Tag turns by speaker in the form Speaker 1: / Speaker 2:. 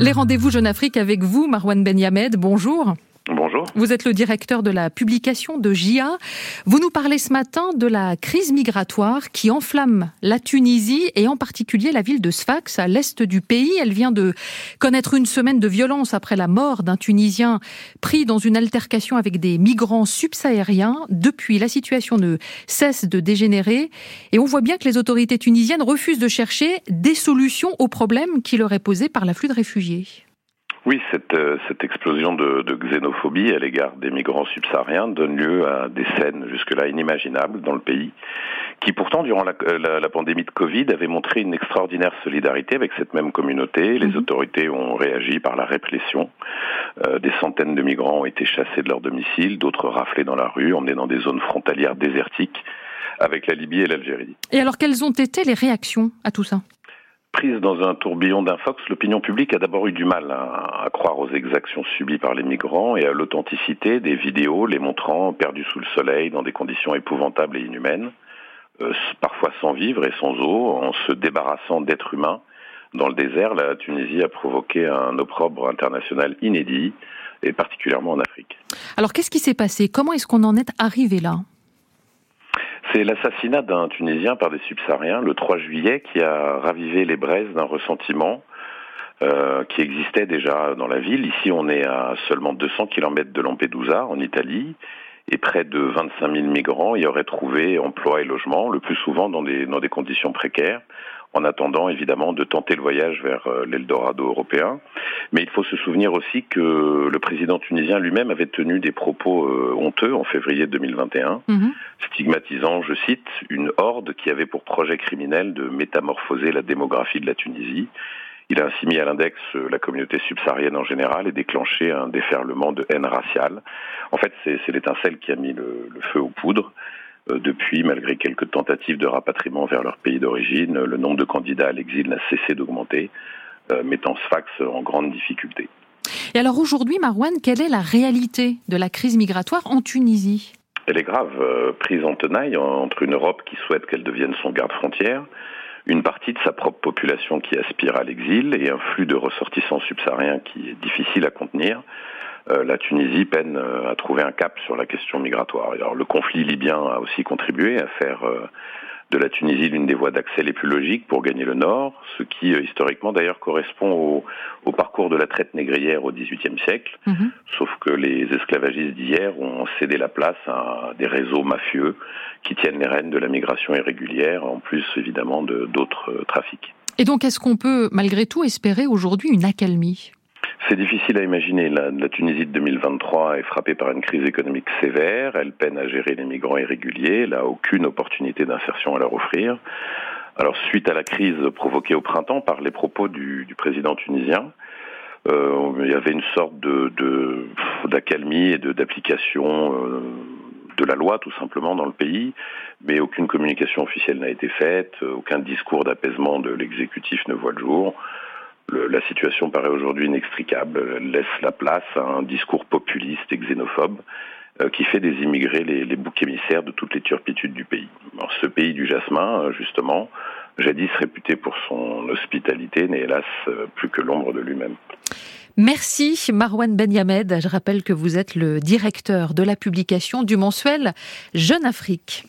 Speaker 1: Les rendez-vous Jeune Afrique avec vous, Marwan Benyamed. Bonjour. Vous êtes le directeur de la publication de JIA. Vous nous parlez ce matin de la crise migratoire qui enflamme la Tunisie et en particulier la ville de Sfax à l'est du pays. Elle vient de connaître une semaine de violence après la mort d'un Tunisien pris dans une altercation avec des migrants subsahariens. Depuis, la situation ne cesse de dégénérer et on voit bien que les autorités tunisiennes refusent de chercher des solutions aux problèmes qui leur est posé par l'afflux de réfugiés.
Speaker 2: Oui, cette, euh, cette explosion de, de, xénophobie à l'égard des migrants subsahariens donne lieu à des scènes jusque-là inimaginables dans le pays, qui pourtant, durant la, euh, la, la, pandémie de Covid, avaient montré une extraordinaire solidarité avec cette même communauté. Les mhm. autorités ont réagi par la répression. Euh, des centaines de migrants ont été chassés de leur domicile, d'autres raflés dans la rue, emmenés dans des zones frontalières désertiques avec la Libye et l'Algérie.
Speaker 1: Et alors, quelles ont été les réactions à tout ça?
Speaker 2: Prise dans un tourbillon d'infox, l'opinion publique a d'abord eu du mal à, à, croire aux exactions subies par les migrants et à l'authenticité des vidéos les montrant perdus sous le soleil dans des conditions épouvantables et inhumaines, euh, parfois sans vivre et sans eau, en se débarrassant d'êtres humains. Dans le désert, la Tunisie a provoqué un opprobre international inédit, et particulièrement en Afrique.
Speaker 1: Alors qu'est-ce qui s'est passé? Comment est-ce qu'on en est arrivé là?
Speaker 2: C'est l'assassinat d'un Tunisien par des subsahariens le 3 juillet qui a ravivé les braises d'un ressentiment euh, qui existait déjà dans la ville. Ici, on est à seulement 200 km de Lampedusa, en Italie, et près de 25 000 migrants y auraient trouvé emploi et logement, le plus souvent dans des, dans des conditions précaires, en attendant évidemment de tenter le voyage vers euh, l'Eldorado européen. Mais il faut se souvenir aussi que le président tunisien lui-même avait tenu des propos euh, honteux en février 2021, mmh. stigmatisant, je cite, une horde qui avait pour projet criminel de métamorphoser la démographie de la Tunisie. Il a ainsi mis à l'index euh, la communauté subsaharienne en général et déclenché un déferlement de haine raciale. En fait, c'est l'étincelle qui a mis le, le feu aux poudres. Euh, depuis, malgré quelques tentatives de rapatriement vers leur pays d'origine, le nombre de candidats à l'exil n'a cessé d'augmenter, euh, mettant Sfax en grande difficulté.
Speaker 1: Et alors aujourd'hui, Marwan, quelle est la réalité de la crise migratoire en Tunisie?
Speaker 2: Elle est grave, euh, prise en tenaille entre une Europe qui souhaite qu'elle devienne son garde-frontière, une partie de sa propre population qui aspire à l'exil et un flux de ressortissants subsahariens qui est difficile à contenir. Euh, la Tunisie peine euh, à trouver un cap sur la question migratoire. Alors, le conflit libyen a aussi contribué à faire euh, de la Tunisie l'une des voies d'accès les plus logiques pour gagner le nord, ce qui historiquement d'ailleurs correspond au, au, parcours de la traite négrière au XVIIIe siècle, -hmm. sauf que les esclavagistes d'hier ont cédé la place à des réseaux mafieux qui tiennent les rênes de la migration irrégulière, en plus évidemment d'autres trafics.
Speaker 1: Et donc est-ce qu'on peut malgré tout espérer aujourd'hui une accalmie?
Speaker 2: C'est difficile à imaginer. La, Tunisie de 2023 est frappée par une crise économique sévère. Elle peine à gérer les migrants irréguliers. Elle n'a aucune opportunité d'insertion à leur offrir. Alors, suite à la crise provoquée au printemps par les propos du, du président tunisien, euh, il y avait une sorte de d'accalmie et d'application euh, de la loi tout simplement dans le pays, mais aucune communication officielle n'a été faite, aucun discours d'apaisement de l'exécutif ne voit le jour la situation paraît aujourd'hui inextricable, laisse la place à un discours populiste et xénophobe euh, qui fait des immigrés les, boucs émissaires de toutes les turpitudes du pays. Ce pays du jasmin, euh, justement, jadis réputé pour son hospitalité, n'est hélas euh, plus que l'ombre de lui-même.
Speaker 1: Merci Marwan Benyamed. Je rappelle que vous êtes le directeur de la publication du mensuel Jeune Afrique.